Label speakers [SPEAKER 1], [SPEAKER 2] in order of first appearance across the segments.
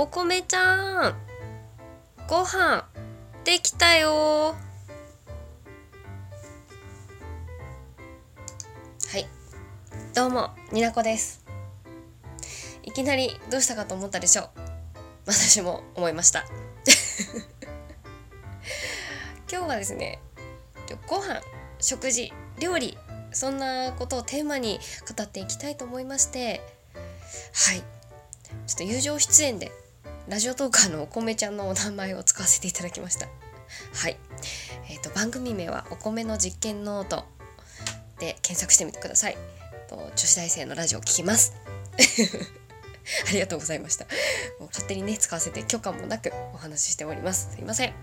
[SPEAKER 1] お米ちゃんご飯できたよ。はい。どうもになこです。いきなりどうしたかと思ったでしょう。私も思いました。今日はですねご飯食事料理そんなことをテーマに語っていきたいと思いまして。はい。ちょっと友情出演でラジオトーカーのお米ちゃんのお名前を使わせていただきました。はい。えーと、番組名は「お米の実験ノート」で検索してみてください。と女子大生のラジオを聞きます。ありがとうございました。もう勝手にね使わせて許可もなくお話ししております。すいません。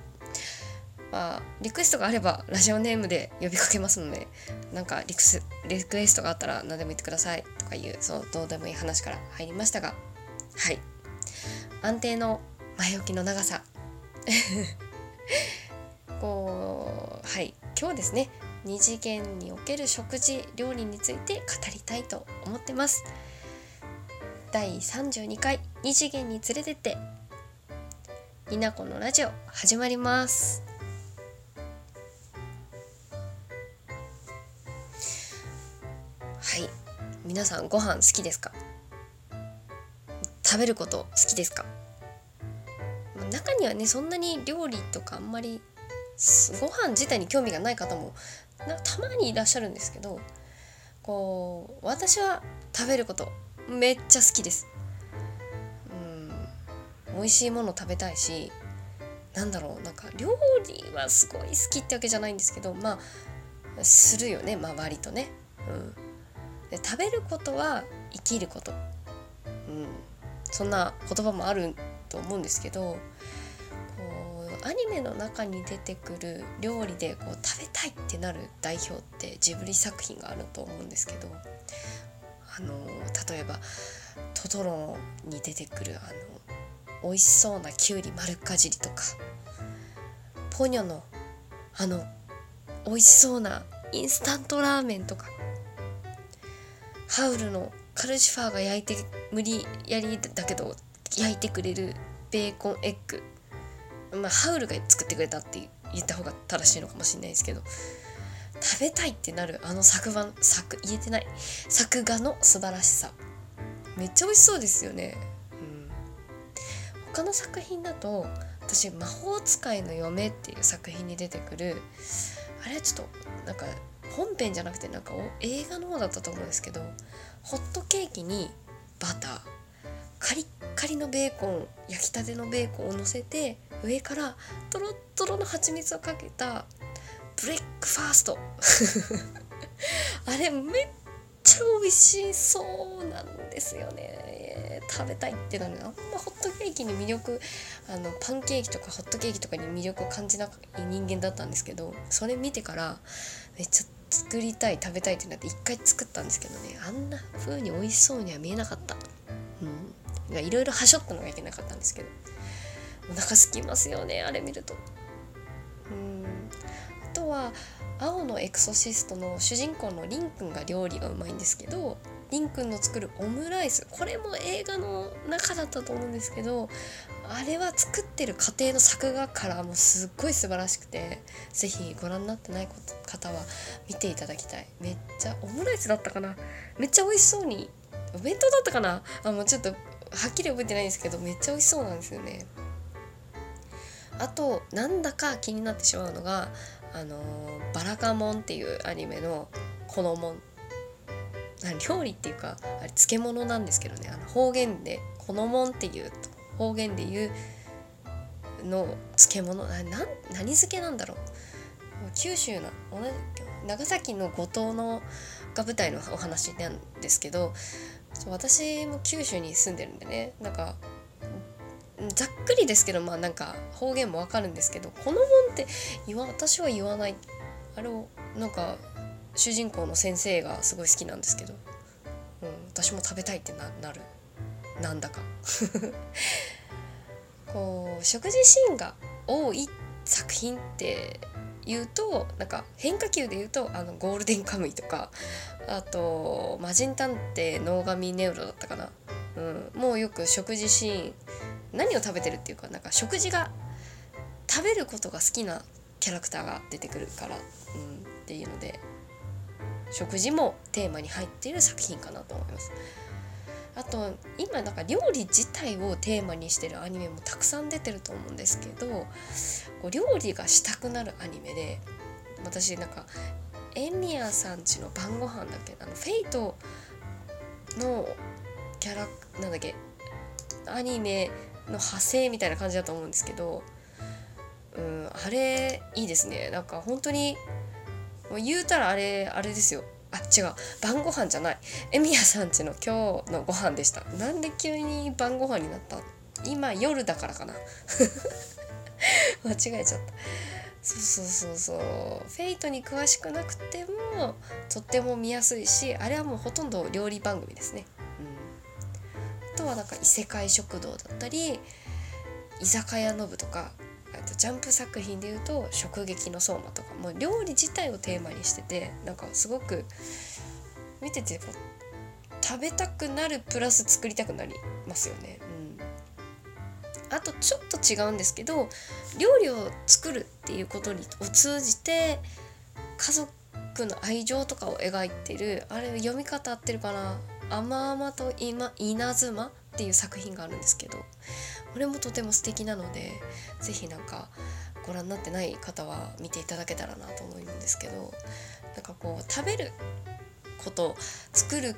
[SPEAKER 1] まあリクエストがあればラジオネームで呼びかけますのでなんかリクスリクエストがあったら何でも言ってくださいとかいうそうどうでもいい話から入りましたが。はい。安定の前置きの長さ。こうはい。今日ですね。二次元における食事料理について語りたいと思ってます。第32回二次元に連れてって。になこのラジオ始まります。はい。皆さんご飯好きですか？食べること好きですか？中にはねそんなに料理とかあんまりご飯自体に興味がない方もたまにいらっしゃるんですけどこう私は食べることめっちゃ好きです。うん美味しいもの食べたいしなんだろうなんか料理はすごい好きってわけじゃないんですけどまあするよねまあ割とね。うん。で食べることは生きること。うん。そんな言葉もあると思うんですけどこうアニメの中に出てくる料理でこう食べたいってなる代表ってジブリ作品があると思うんですけどあの例えば「トトロ」に出てくるあの美味しそうなきゅうり丸かじりとかポニョのあの美味しそうなインスタントラーメンとかハウルのカルシファーが焼いて無理やりだけど焼いてくれるベーコンエッグ。まあハウルが作ってくれたって言った方が正しいのかもしれないですけど。食べたいってなるあの作画作言えてない。作画の素晴らしさ。めっちゃ美味しそうですよね、うん、他の作品だと私「魔法使いの嫁」っていう作品に出てくる。あれはちょっとなんか本編じゃなくてなんか映画の方だったと思うんですけどホットケーキにバターカリッカリのベーコン焼きたてのベーコンをのせて上からトロットロの蜂蜜をかけたブレックファースト。あれめっちゃ美味しそうなんですよね。食べたいってなるあんまホットケーキに魅力あのパンケーキとかホットケーキとかに魅力を感じない人間だったんですけどそれ見てからめっちゃ作りたい食べたいってなって一回作ったんですけどね。あんな風に美味しそうには見えなかった。うん。いろいろはしょったのがいけなかったんですけど。お腹すきますよねあれ見ると。うん。あとは青のエクソシストの主人公のリンくんが料理がうまいんですけどりんくんの作るオムライス。これも映画の中だったと思うんですけどあれは作ってる過程の作画からもすっごい素晴らしくて是非ご覧になってない方は見ていただきたい。めっちゃオムライスだったかな？めっちゃ美味しそうにお弁当だったかな？あもうちょっとはっきり覚えてないんですけどめっちゃ美味しそうなんですよね。あとなんだか気になってしまうのがあの、バラカモンっていうアニメのこのもん料理っていうかあれ漬物なんですけどねあの方言で「このもん」っていう方言で言うの漬物。な何漬けなんだろう。九州の長崎の五島のが舞台のお話なんですけど私も九州に住んでるんでねなんかざっくりですけどまあなんか方言もわかるんですけどこのもんって言わ私は言わない。あれをなんか主人公の先生がすごい好きなんですけど、うん、私も食べたいってななる。なんだか。こう食事シーンが多い作品って言うとなんか変化球で言うとあのゴールデンカムイとかあと魔人探偵能神ネウロだったかな、うん、もうよく食事シーン何を食べてるっていうかなんか食事が食べることが好きなキャラクターが出てくるから、うん、っていうので。食事もテーマに入っている作品かなと思います。あと今なんか料理自体をテーマにしてるアニメもたくさん出てると思うんですけどこう料理がしたくなるアニメで私なんかエミヤさんちの晩ご飯だっけ？あのフェイトのキャラなんだっけ？アニメの派生みたいな感じだと思うんですけどうんあれいいですね。なんか本当にもう言うたらあれあれですよ。あ違う。晩ご飯じゃない。エミヤさんちの今日のご飯でした。なんで急に晩ご飯になった？今夜だからかな。間違えちゃった。そうそうそうそう。フェイトに詳しくなくてもとっても見やすいしあれはもうほとんど料理番組ですね、うん、あとはなんか異世界食堂だったり居酒屋の部とかとジャンプ作品でいうと「食撃の相馬」とかもう料理自体をテーマにしててなんかすごく見てて食べたくなるプラス作りたくなりますよね。あとちょっと違うんですけど料理を作るっていうことにを通じて家族の愛情とかを描いてるあれ読み方合ってるかな「甘々と稲妻」っていう作品があるんですけどこれもとても素敵なので是非なんかご覧になってない方は見ていただけたらなと思うんですけどなんかこう食べること作る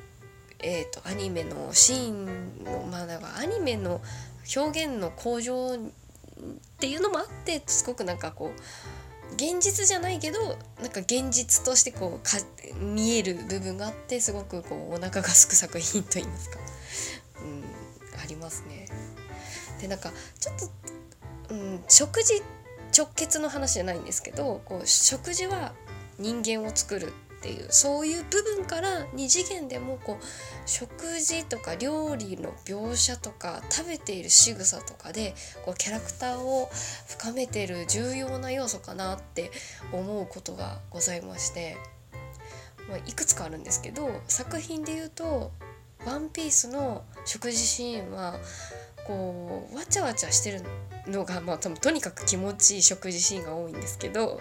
[SPEAKER 1] えーと、アニメのシーンのまあだかアニメの表現の向上っていうのもあってすごくなんかこう現実じゃないけどなんか現実としてこうか見える部分があってすごくこうお腹がすく作品といいますか、ますね。でなんかちょっと、うん、食事直結の話じゃないんですけどこう食事は人間を作るっていうそういう部分から2次元でもこう食事とか料理の描写とか食べている仕草とかでこうキャラクターを深めてる重要な要素かなって思うことがございまして、まあ、いくつかあるんですけど作品で言うと「ワンピースの食事シーンはこうわちゃわちゃしてるのが、まあ、多分とにかく気持ちいい食事シーンが多いんですけど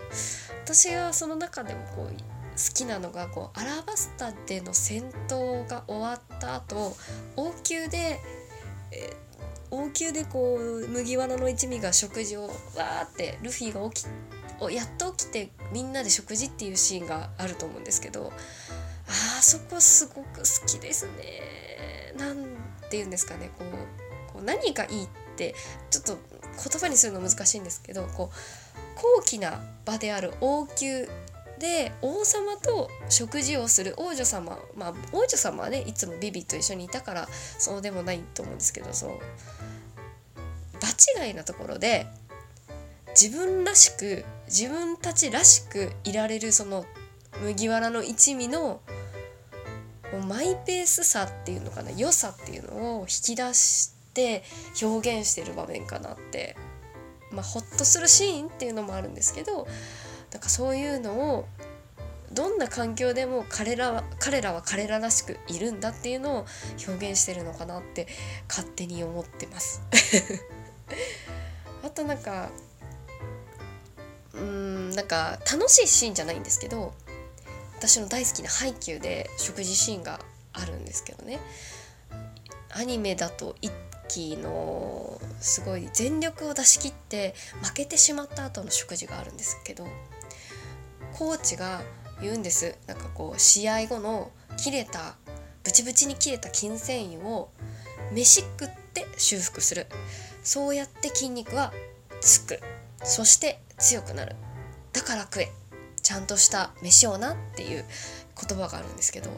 [SPEAKER 1] 私はその中でもこう好きなのがこうアラバスタでの戦闘が終わった後王宮で、え王宮でこう麦わらの一味が食事をわーってルフィが起きやっと起きてみんなで食事っていうシーンがあると思うんですけどあそこすごく好きですね。なんて言うんですかねこうこう何がいいってちょっと言葉にするの難しいんですけどこう高貴な場である王宮で王様と食事をする王女様まあ王女様はねいつもビビと一緒にいたからそうでもないと思うんですけどそう場違いなところで自分らしく自分たちらしくいられるその麦わらの一味のマイペースさっていうのかな良さっていうのを引き出して表現してる場面かなって。まあホッとするシーンっていうのもあるんですけどなんかそういうのをどんな環境でも彼らは彼らは彼ららしくいるんだっていうのを表現してるのかなって勝手に思ってます。あとなんかうんなんか楽しいシーンじゃないんですけど私の大好きなハイキューで食事シーンがあるんですけどね。アニメだと一期のすごい全力を出し切って負けてしまった後の食事があるんですけどコーチが言うんです。なんかこう試合後の切れたブチブチに切れた筋繊維を飯食って修復する。そうやって筋肉はつく。そして強くなる。だから食え。ちゃんとした飯をなっていう言葉があるんですけど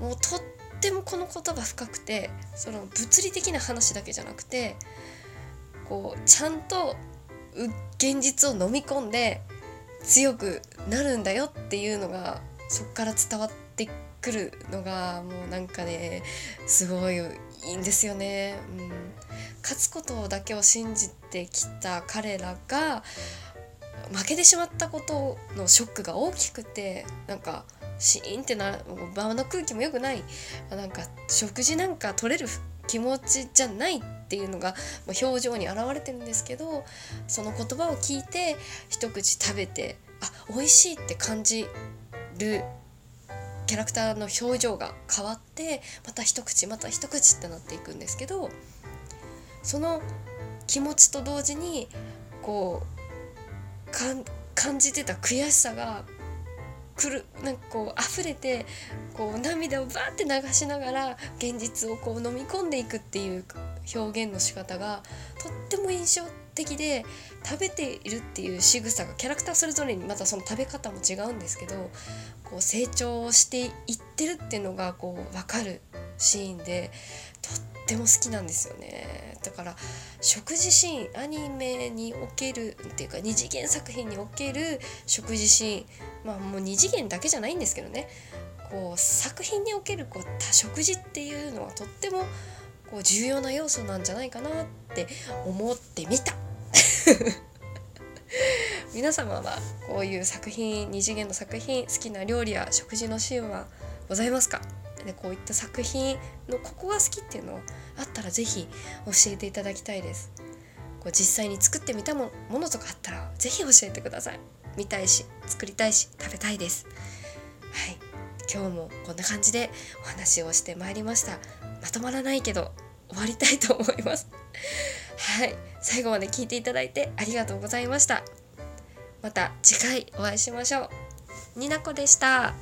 [SPEAKER 1] もうとってもこの言葉深くてその物理的な話だけじゃなくてこうちゃんと現実を飲み込んで強くなるんだよっていうのがそっから伝わってくるのがもうなんかねすごいいいんですよね。うん、勝つことだけを信じてきた彼らが負けてしまったことのショックが大きくてなんかシーンってな場の空気も良くない。なんか食事なんか取れる気持ちじゃないっていうのが表情に表れてるんですけどその言葉を聞いて一口食べてあ美味しいって感じるキャラクターの表情が変わってまた一口また一口ってなっていくんですけどその気持ちと同時にこう感じてた悔しさがくるなんかこう溢れてこう涙をバーって流しながら現実をこう飲み込んでいくっていう表現の仕方がとっても印象的で食べているっていう仕草がキャラクターそれぞれにまたその食べ方も違うんですけどこう成長していってるっていうのがこう分かるシーンでとってっても好きなんですよね。だから食事シーンアニメにおけるっていうか二次元作品における食事シーンまあもう二次元だけじゃないんですけどね。こう作品におけるこう多食事っていうのはとってもこう重要な要素なんじゃないかなって思ってみた。皆様はこういう作品二次元の作品好きな料理や食事のシーンはございますか？でこういった作品のここが好きっていうのあったら是非教えていただきたいです。こう実際に作ってみたものとかあったら是非教えてください。見たいし作りたいし食べたいです。はい。今日もこんな感じでお話をしてまいりました。まとまらないけど終わりたいと思います。はい。最後まで聞いていただいてありがとうございました。また次回お会いしましょう。になこでした。